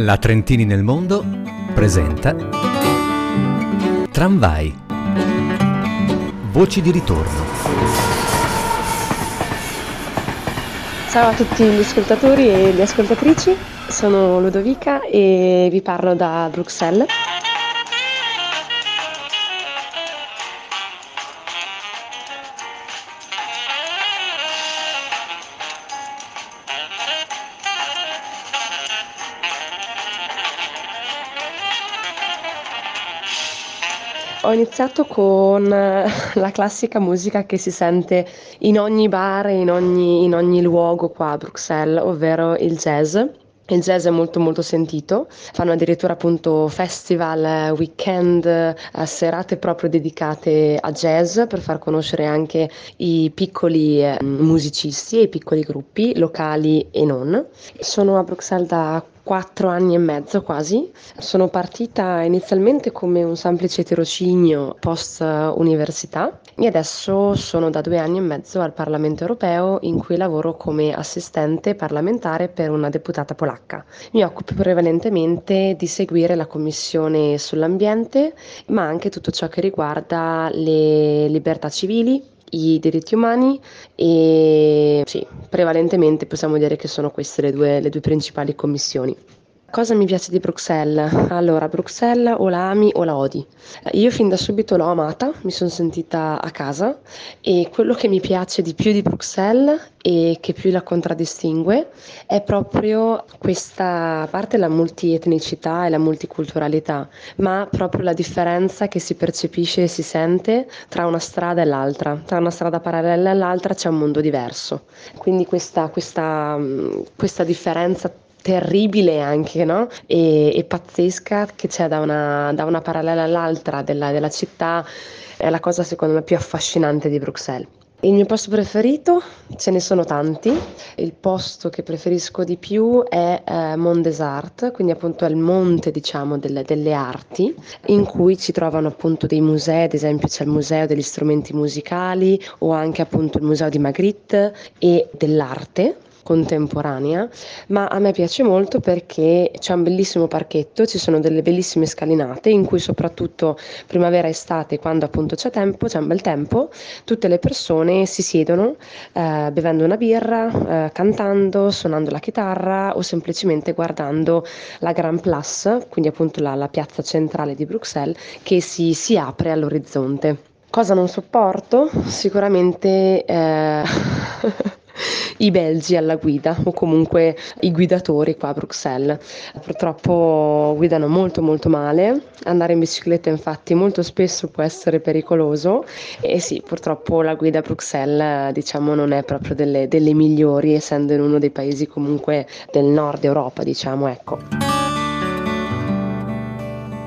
La Trentini nel mondo presenta Tramvai. Voci di ritorno. Ciao a tutti gli ascoltatori e le ascoltatrici, sono Ludovica e vi parlo da Bruxelles. Ho iniziato con eh, la classica musica che si sente in ogni bar in ogni, in ogni luogo qua a Bruxelles, ovvero il jazz. Il jazz è molto molto sentito, fanno addirittura appunto festival, weekend, eh, serate proprio dedicate a jazz per far conoscere anche i piccoli eh, musicisti e i piccoli gruppi locali e non. Sono a Bruxelles da quattro anni e mezzo quasi. Sono partita inizialmente come un semplice tirocinio post università e adesso sono da due anni e mezzo al Parlamento europeo in cui lavoro come assistente parlamentare per una deputata polacca. Mi occupo prevalentemente di seguire la commissione sull'ambiente ma anche tutto ciò che riguarda le libertà civili i diritti umani e sì, prevalentemente possiamo dire che sono queste le due, le due principali commissioni. Cosa mi piace di Bruxelles? Allora, Bruxelles o la ami o la odi. Io fin da subito l'ho amata, mi sono sentita a casa e quello che mi piace di più di Bruxelles e che più la contraddistingue è proprio questa parte la multietnicità e la multiculturalità, ma proprio la differenza che si percepisce e si sente tra una strada e l'altra. Tra una strada parallela e l'altra c'è un mondo diverso. Quindi questa, questa, questa differenza terribile anche, no? E, e pazzesca che c'è da una, da una parallela all'altra della, della città, è la cosa secondo me più affascinante di Bruxelles. Il mio posto preferito, ce ne sono tanti, il posto che preferisco di più è eh, Mont des Arts, quindi appunto è il monte diciamo delle, delle, arti, in cui ci trovano appunto dei musei, ad esempio c'è il museo degli strumenti musicali o anche appunto il museo di Magritte e dell'arte, contemporanea, ma a me piace molto perché c'è un bellissimo parchetto, ci sono delle bellissime scalinate in cui soprattutto primavera, estate, quando appunto c'è tempo, c'è un bel tempo, tutte le persone si siedono eh, bevendo una birra, eh, cantando, suonando la chitarra o semplicemente guardando la Grand Place, quindi appunto la, la piazza centrale di Bruxelles, che si, si apre all'orizzonte. Cosa non sopporto? Sicuramente eh... i belgi alla guida o comunque i guidatori qua a Bruxelles. Purtroppo guidano molto molto male, andare in bicicletta infatti molto spesso può essere pericoloso e sì, purtroppo la guida a Bruxelles diciamo non è proprio delle, delle migliori essendo in uno dei paesi comunque del nord Europa diciamo ecco.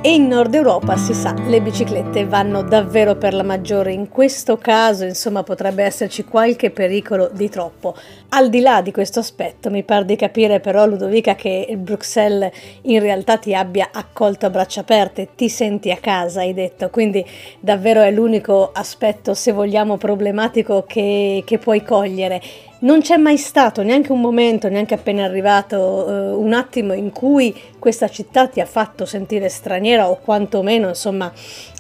E in Nord Europa, si sa, le biciclette vanno davvero per la maggiore. In questo caso, insomma, potrebbe esserci qualche pericolo di troppo. Al di là di questo aspetto, mi pare di capire però, Ludovica, che Bruxelles in realtà ti abbia accolto a braccia aperte, ti senti a casa, hai detto. Quindi davvero è l'unico aspetto, se vogliamo, problematico che, che puoi cogliere non c'è mai stato neanche un momento, neanche appena arrivato, eh, un attimo in cui questa città ti ha fatto sentire straniera o quantomeno, insomma,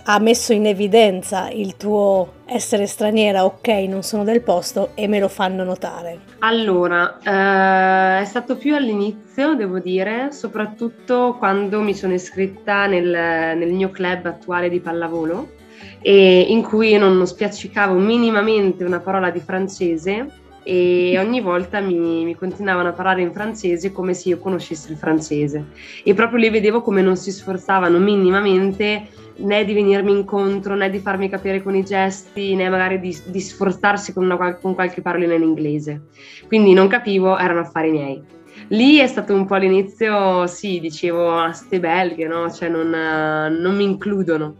ha messo in evidenza il tuo essere straniera, ok, non sono del posto e me lo fanno notare? Allora, eh, è stato più all'inizio, devo dire, soprattutto quando mi sono iscritta nel, nel mio club attuale di pallavolo in cui non spiaccicavo minimamente una parola di francese e ogni volta mi, mi, continuavano a parlare in francese come se io conoscessi il francese. E proprio li vedevo come non si sforzavano minimamente né di venirmi incontro né di farmi capire con i gesti né magari di, di sforzarsi con, una, con qualche parolina in inglese. Quindi non capivo, erano affari miei. Lì è stato un po' all'inizio sì, dicevo a ah, ste belghe no? cioè non, non mi includono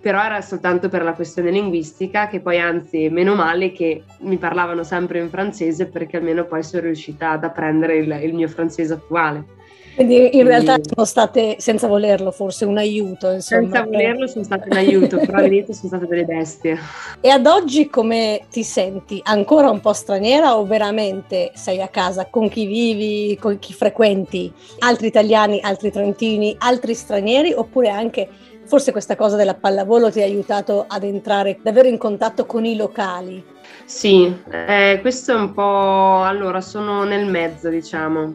però era soltanto per la questione linguistica che poi anzi meno male che mi parlavano sempre in francese perché almeno poi sono riuscita ad apprendere il, il mio francese attuale. Quindi in realtà sono state, senza volerlo, forse un aiuto. Insomma. Senza volerlo sono state un aiuto, però all'inizio sono state delle bestie. E ad oggi come ti senti? Ancora un po' straniera o veramente sei a casa? Con chi vivi, con chi frequenti? Altri italiani, altri trentini, altri stranieri oppure anche forse questa cosa della pallavolo ti ha aiutato ad entrare davvero in contatto con i locali? Sì, eh, questo è un po'... allora sono nel mezzo diciamo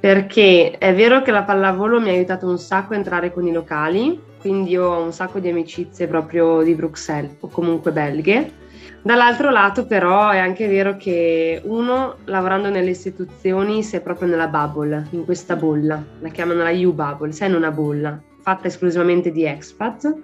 perché è vero che la pallavolo mi ha aiutato un sacco a entrare con i locali, quindi ho un sacco di amicizie proprio di Bruxelles o comunque belghe. Dall'altro lato però è anche vero che uno lavorando nelle istituzioni sei proprio nella bubble, in questa bolla, la chiamano la U-bubble, sei in una bolla fatta esclusivamente di expat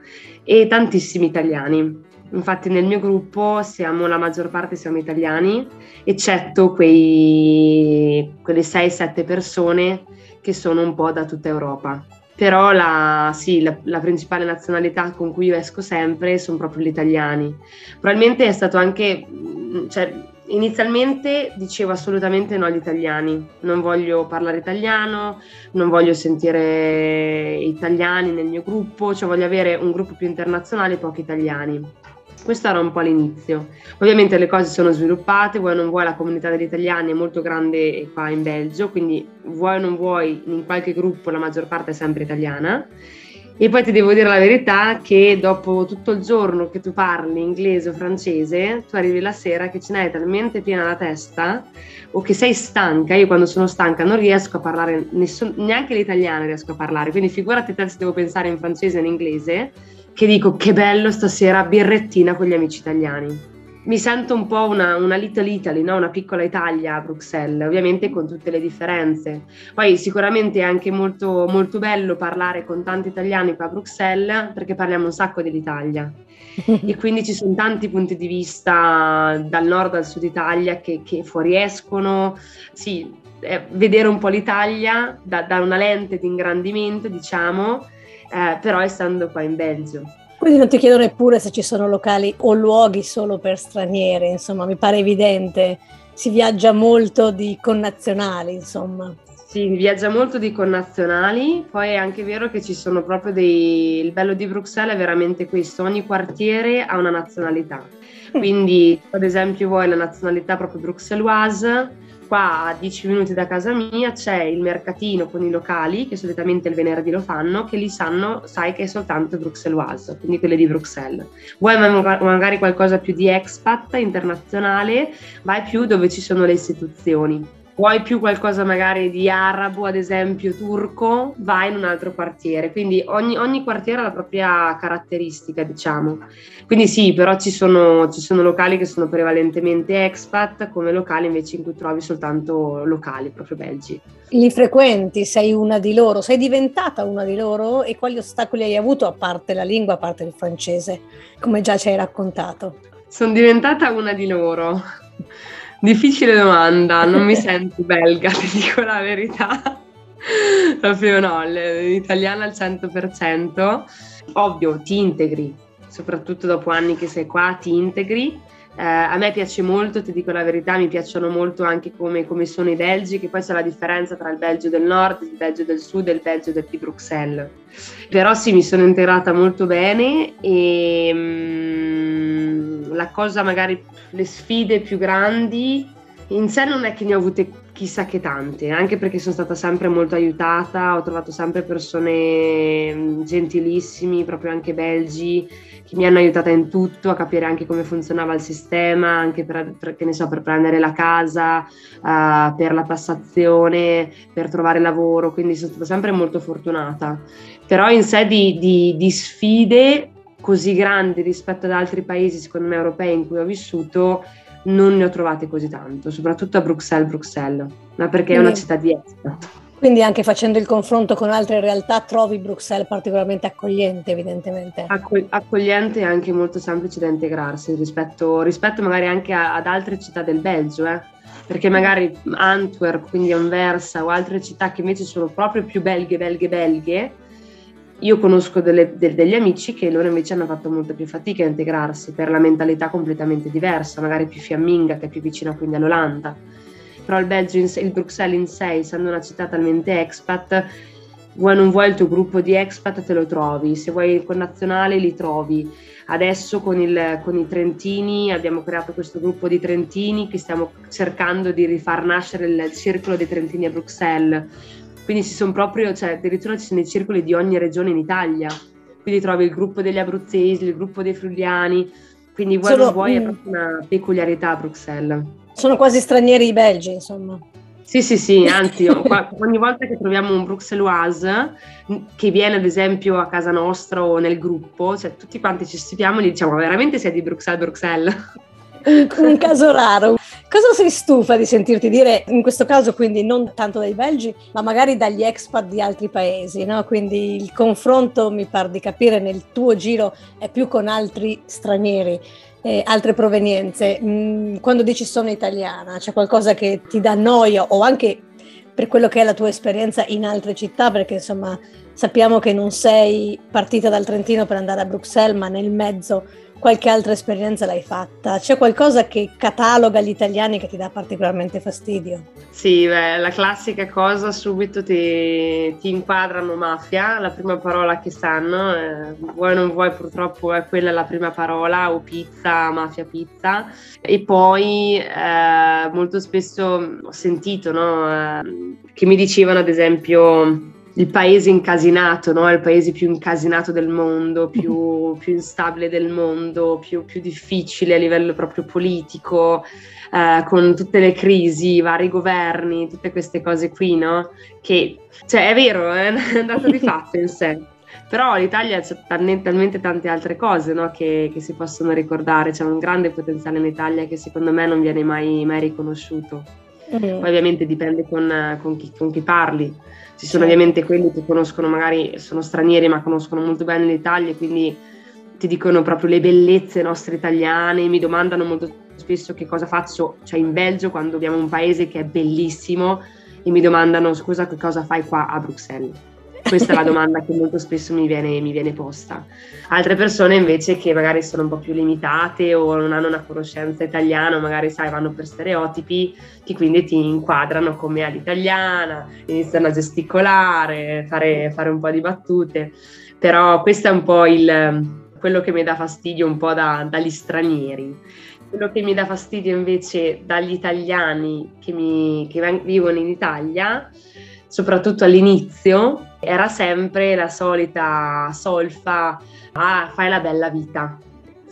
e tantissimi italiani. Infatti nel mio gruppo siamo, la maggior parte siamo italiani, eccetto quei, quelle 6-7 persone che sono un po' da tutta Europa. Però la, sì, la, la, principale nazionalità con cui io esco sempre sono proprio gli italiani. Probabilmente è stato anche, cioè, inizialmente dicevo assolutamente no agli italiani, non voglio parlare italiano, non voglio sentire italiani nel mio gruppo, cioè voglio avere un gruppo più internazionale e pochi italiani. Questo era un po' l'inizio. Ovviamente le cose sono sviluppate, vuoi o non vuoi la comunità degli italiani è molto grande qua in Belgio, quindi vuoi o non vuoi in qualche gruppo la maggior parte è sempre italiana. E poi ti devo dire la verità che dopo tutto il giorno che tu parli inglese o francese, tu arrivi la sera che ce n'hai talmente piena la testa o che sei stanca, io quando sono stanca non riesco a parlare, nessun, neanche l'italiano riesco a parlare, quindi figurati te se devo pensare in francese e in inglese, che dico che bello stasera birrettina con gli amici italiani. Mi sento un po' una, una Little Italy, no? una piccola Italia a Bruxelles, ovviamente con tutte le differenze. Poi sicuramente è anche molto, molto bello parlare con tanti italiani qua a Bruxelles perché parliamo un sacco dell'Italia e quindi ci sono tanti punti di vista dal nord al sud Italia che, che fuoriescono. Sì, eh, vedere un po' l'Italia da, da una lente di ingrandimento, diciamo, eh, però essendo qua in Belgio. Quindi non ti chiedo neppure se ci sono locali o luoghi solo per stranieri, insomma, mi pare evidente, si viaggia molto di connazionali, insomma. Sì, viaggia molto di connazionali, poi è anche vero che ci sono proprio dei... Il bello di Bruxelles è veramente questo, ogni quartiere ha una nazionalità. Mm. Quindi, ad esempio, vuoi la nazionalità proprio bruxelloise, qua a 10 minuti da casa mia c'è il mercatino con i locali che solitamente il venerdì lo fanno che li sanno sai che è soltanto bruxelloise quindi quelle di Bruxelles. Vuoi magari qualcosa più di expat internazionale? Vai più dove ci sono le istituzioni vuoi più qualcosa magari di arabo, ad esempio turco, vai in un altro quartiere. Quindi ogni, ogni quartiere ha la propria caratteristica, diciamo. Quindi sì, però ci sono, ci sono, locali che sono prevalentemente expat, come locali invece in cui trovi soltanto locali, proprio belgi. Li frequenti, sei una di loro, sei diventata una di loro e quali ostacoli hai avuto a parte la lingua, a parte il francese, come già ci hai raccontato? Sono diventata una di loro. Difficile domanda, non mi sento belga, ti dico la verità. Proprio no, l'italiana al 100%. Ovvio, ti integri, soprattutto dopo anni che sei qua, ti integri. Eh, a me piace molto, ti dico la verità, mi piacciono molto anche come, come, sono i belgi, che poi c'è la differenza tra il Belgio del nord, il Belgio del sud e il Belgio di Bruxelles. Però sì, mi sono integrata molto bene e cosa magari le sfide più grandi in sé non è che ne ho avute chissà che tante, anche perché sono stata sempre molto aiutata, ho trovato sempre persone mm, gentilissimi, proprio anche belgi, che mi hanno aiutata in tutto, a capire anche come funzionava il sistema, anche per, per, so, per prendere la casa, uh, per la tassazione, per trovare lavoro, quindi sono stata sempre molto fortunata. Però in sé di, di, di sfide così grandi rispetto ad altri paesi, secondo me, europei in cui ho vissuto, non ne ho trovate così tanto, soprattutto a Bruxelles, Bruxelles, ma perché quindi, è una città di expat. Quindi anche facendo il confronto con altre realtà trovi Bruxelles particolarmente accogliente, evidentemente. Accog- accogliente e anche molto semplice da integrarsi rispetto, rispetto magari anche a, ad altre città del Belgio, eh? perché magari Antwerp, quindi Anversa o altre città che invece sono proprio più belghe, belghe, belghe, io conosco delle, de, degli amici che loro invece hanno fatto molta più fatica a integrarsi per la mentalità completamente diversa, magari più fiamminga, che è più vicina quindi all'Olanda. però il Belgio, in il Bruxelles in sé, essendo una città talmente expat, vuoi non vuoi il tuo gruppo di expat te lo trovi, se vuoi il connazionale li trovi. Adesso con, il, con, i Trentini abbiamo creato questo gruppo di Trentini che stiamo cercando di rifar nascere il circolo dei Trentini a Bruxelles. Quindi ci sono proprio, cioè addirittura ci sono i circoli di ogni regione in Italia. Quindi trovi il gruppo degli abruzzesi, il gruppo dei friuliani, quindi vuoi Solo, non vuoi è proprio una peculiarità a Bruxelles. Sono quasi stranieri i belgi, insomma. Sì, sì, sì, anzi, ogni volta che troviamo un bruxelloise che viene ad esempio a casa nostra o nel gruppo, cioè tutti quanti ci stupiamo e gli diciamo veramente sei di Bruxelles, Bruxelles? Un, un caso raro. Cosa sei stufa di sentirti dire, in questo caso quindi non tanto dai belgi, ma magari dagli expat di altri paesi, no? Quindi il confronto, mi pare di capire, nel tuo giro è più con altri stranieri eh, altre provenienze. Mm, quando dici sono italiana, c'è qualcosa che ti dà noia o anche per quello che è la tua esperienza in altre città, perché insomma sappiamo che non sei partita dal Trentino per andare a Bruxelles, ma nel mezzo qualche altra esperienza l'hai fatta? C'è qualcosa che cataloga gli italiani che ti dà particolarmente fastidio? Sì, beh, la classica cosa subito ti, ti, inquadrano mafia, la prima parola che sanno, eh, vuoi o non vuoi purtroppo è quella la prima parola, o pizza, mafia pizza. E poi eh, molto spesso ho sentito no, eh, che mi dicevano ad esempio il paese incasinato, no? il paese più incasinato del mondo, più, più instabile del mondo, più, più, difficile a livello proprio politico, eh, con tutte le crisi, i vari governi, tutte queste cose qui, no? Che, cioè, è vero, è un dato di fatto in sé. Però l'Italia c'è talmente tante altre cose no? che, che, si possono ricordare, c'è un grande potenziale in Italia che secondo me non viene mai, mai riconosciuto. Mm. Poi ovviamente dipende con, con, chi, con chi parli ci sono ovviamente quelli che conoscono, magari sono stranieri ma conoscono molto bene l'Italia e quindi ti dicono proprio le bellezze nostre italiane, mi domandano molto spesso che cosa faccio cioè in Belgio quando abbiamo un paese che è bellissimo e mi domandano scusa che cosa fai qua a Bruxelles. Questa è la domanda che molto spesso mi viene, mi viene, posta. Altre persone invece che magari sono un po' più limitate o non hanno una conoscenza italiana, magari sai, vanno per stereotipi, che quindi ti inquadrano come all'italiana, iniziano a gesticolare, fare, fare un po' di battute. Però questo è un po' il, quello che mi dà fastidio un po' da, dagli stranieri. Quello che mi dà fastidio invece dagli italiani che, mi, che vivono in Italia soprattutto all'inizio, era sempre la solita solfa, ah, fai la bella vita.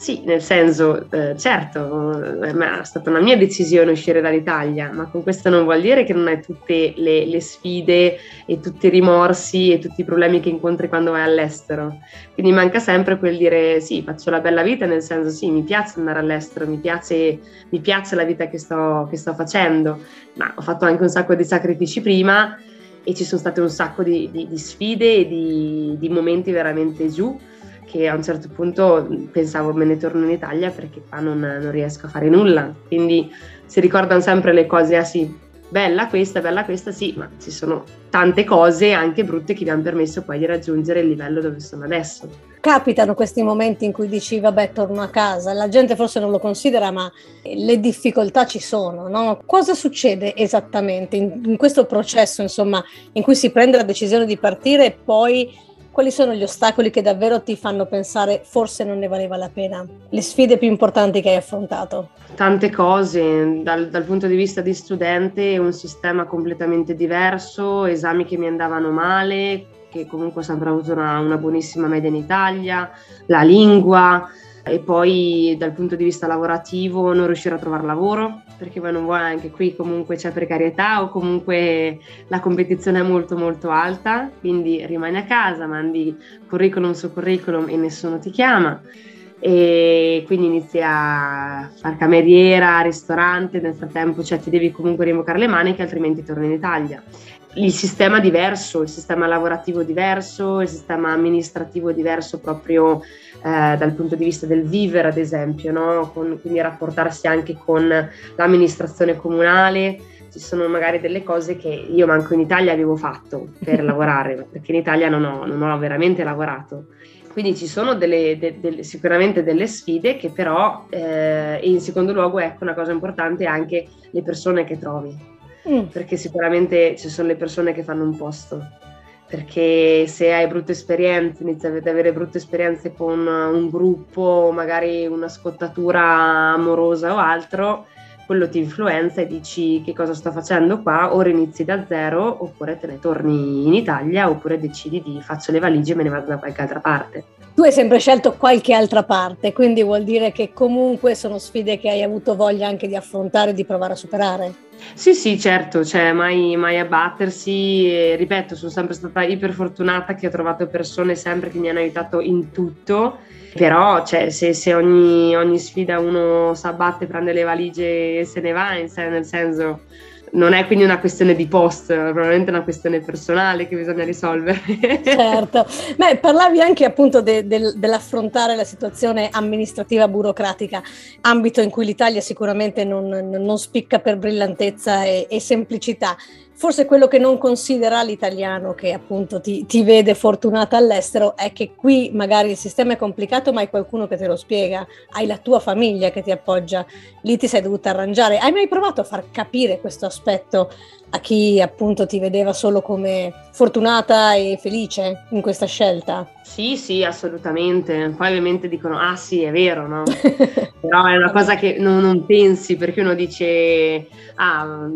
Sì, nel senso, eh, certo, eh, è stata una mia decisione uscire dall'Italia, ma con questo non vuol dire che non hai tutte le, le, sfide e tutti i rimorsi e tutti i problemi che incontri quando vai all'estero. Quindi manca sempre quel dire sì, faccio la bella vita, nel senso sì, mi piace andare all'estero, mi piace, mi piace la vita che sto, che sto facendo, ma ho fatto anche un sacco di sacrifici prima e ci sono state un sacco di, di, di sfide e di, di, momenti veramente giù che a un certo punto pensavo me ne torno in Italia perché qua non, non riesco a fare nulla. Quindi si ricordano sempre le cose, ah sì, bella questa, bella questa, sì, ma ci sono tante cose anche brutte che mi hanno permesso poi di raggiungere il livello dove sono adesso capitano questi momenti in cui dici vabbè torno a casa, la gente forse non lo considera ma le difficoltà ci sono, no? Cosa succede esattamente in, in questo processo insomma in cui si prende la decisione di partire e poi quali sono gli ostacoli che davvero ti fanno pensare forse non ne valeva la pena? Le sfide più importanti che hai affrontato? Tante cose, dal, dal, punto di vista di studente un sistema completamente diverso, esami che mi andavano male, che comunque ho sempre avuto una, una buonissima media in Italia, la lingua e poi dal punto di vista lavorativo non riuscire a trovare lavoro perché poi non vuoi anche qui comunque c'è precarietà o comunque la competizione è molto molto alta quindi rimani a casa mandi curriculum su curriculum e nessuno ti chiama. E quindi inizi a fare cameriera, ristorante, nel frattempo cioè, ti devi comunque rimbocare le maniche altrimenti torni in Italia. Il sistema diverso, il sistema lavorativo diverso, il sistema amministrativo diverso proprio eh, dal punto di vista del vivere, ad esempio, no? con, quindi rapportarsi anche con l'amministrazione comunale. Ci sono magari delle cose che io manco in Italia avevo fatto per lavorare, perché in Italia non ho, non ho veramente lavorato. Quindi ci sono delle, de, de, sicuramente delle sfide che però, eh, in secondo luogo, ecco una cosa importante, anche le persone che trovi mm. perché sicuramente ci sono le persone che fanno un posto. Perché se hai brutte esperienze, inizi ad avere brutte esperienze con un gruppo, magari una scottatura amorosa o altro, quello ti influenza e dici che cosa sto facendo qua, ora inizi da zero oppure te ne torni in Italia oppure decidi di faccio le valigie e me ne vado da qualche altra parte. Tu hai sempre scelto qualche altra parte, quindi vuol dire che comunque sono sfide che hai avuto voglia anche di affrontare e di provare a superare? Sì, sì, certo, cioè mai, mai abbattersi. E, ripeto, sono sempre stata iper fortunata che ho trovato persone sempre che mi hanno aiutato in tutto però cioè, se, se ogni, ogni, sfida uno si abbatte, prende le valigie e se ne va, nel senso non è quindi una questione di post, è probabilmente una questione personale che bisogna risolvere. certo, Beh, parlavi anche appunto de, de, dell'affrontare la situazione amministrativa burocratica, ambito in cui l'Italia sicuramente non, non spicca per brillantezza e, e semplicità forse quello che non considera l'italiano che appunto ti, ti, vede fortunata all'estero è che qui magari il sistema è complicato ma hai qualcuno che te lo spiega, hai la tua famiglia che ti appoggia, lì ti sei dovuta arrangiare. Hai mai provato a far capire questo aspetto a chi appunto ti vedeva solo come fortunata e felice in questa scelta? Sì, sì, assolutamente. Poi ovviamente dicono, ah sì, è vero, no? Però è una cosa che non, non, pensi perché uno dice, ah,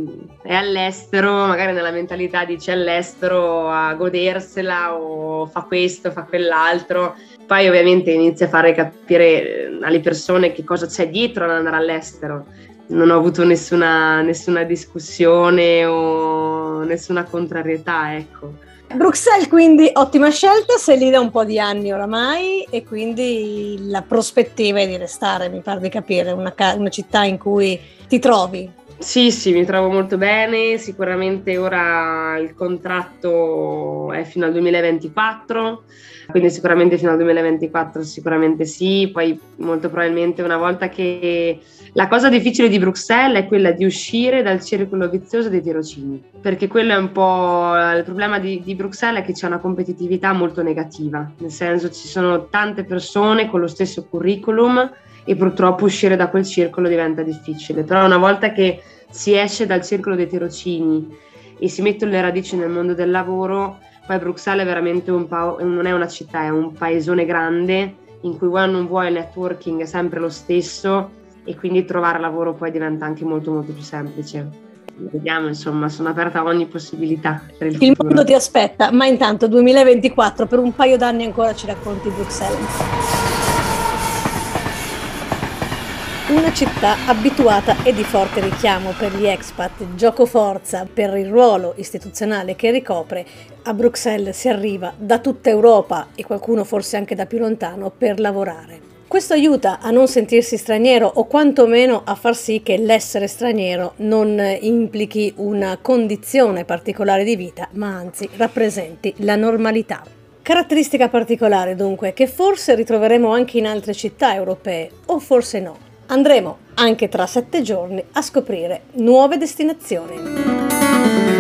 è all'estero, magari nella mentalità dice all'estero a godersela o fa questo, fa quell'altro. Poi ovviamente inizi a fare capire alle persone che cosa c'è dietro ad andare all'estero non ho avuto nessuna, nessuna discussione o nessuna contrarietà, ecco. Bruxelles quindi ottima scelta, sei lì da un po' di anni oramai e quindi la prospettiva è di restare, mi pare di capire, una, una città in cui ti trovi. Sì, sì, mi trovo molto bene, sicuramente ora il contratto è fino al 2024, quindi sicuramente fino al 2024 sicuramente sì, poi molto probabilmente una volta che la cosa difficile di Bruxelles è quella di uscire dal circolo vizioso dei tirocini, perché quello è un po' il problema di, di Bruxelles è che c'è una competitività molto negativa, nel senso ci sono tante persone con lo stesso curriculum e purtroppo uscire da quel circolo diventa difficile. Però una volta che si esce dal circolo dei tirocini e si mettono le radici nel mondo del lavoro, poi Bruxelles è veramente un pa- non è una città, è un paesone grande in cui vuoi o non vuoi il networking è sempre lo stesso e quindi trovare lavoro poi diventa anche molto molto più semplice. Vediamo, insomma, sono aperta a ogni possibilità. il, il mondo ti aspetta, ma intanto 2024 per un paio d'anni ancora ci racconti Bruxelles. Una città abituata e di forte richiamo per gli expat, gioco forza per il ruolo istituzionale che ricopre, a Bruxelles si arriva da tutta Europa e qualcuno forse anche da più lontano per lavorare. Questo aiuta a non sentirsi straniero o quantomeno a far sì che l'essere straniero non implichi una condizione particolare di vita, ma anzi rappresenti la normalità. Caratteristica particolare dunque che forse ritroveremo anche in altre città europee o forse no. Andremo anche tra sette giorni a scoprire nuove destinazioni.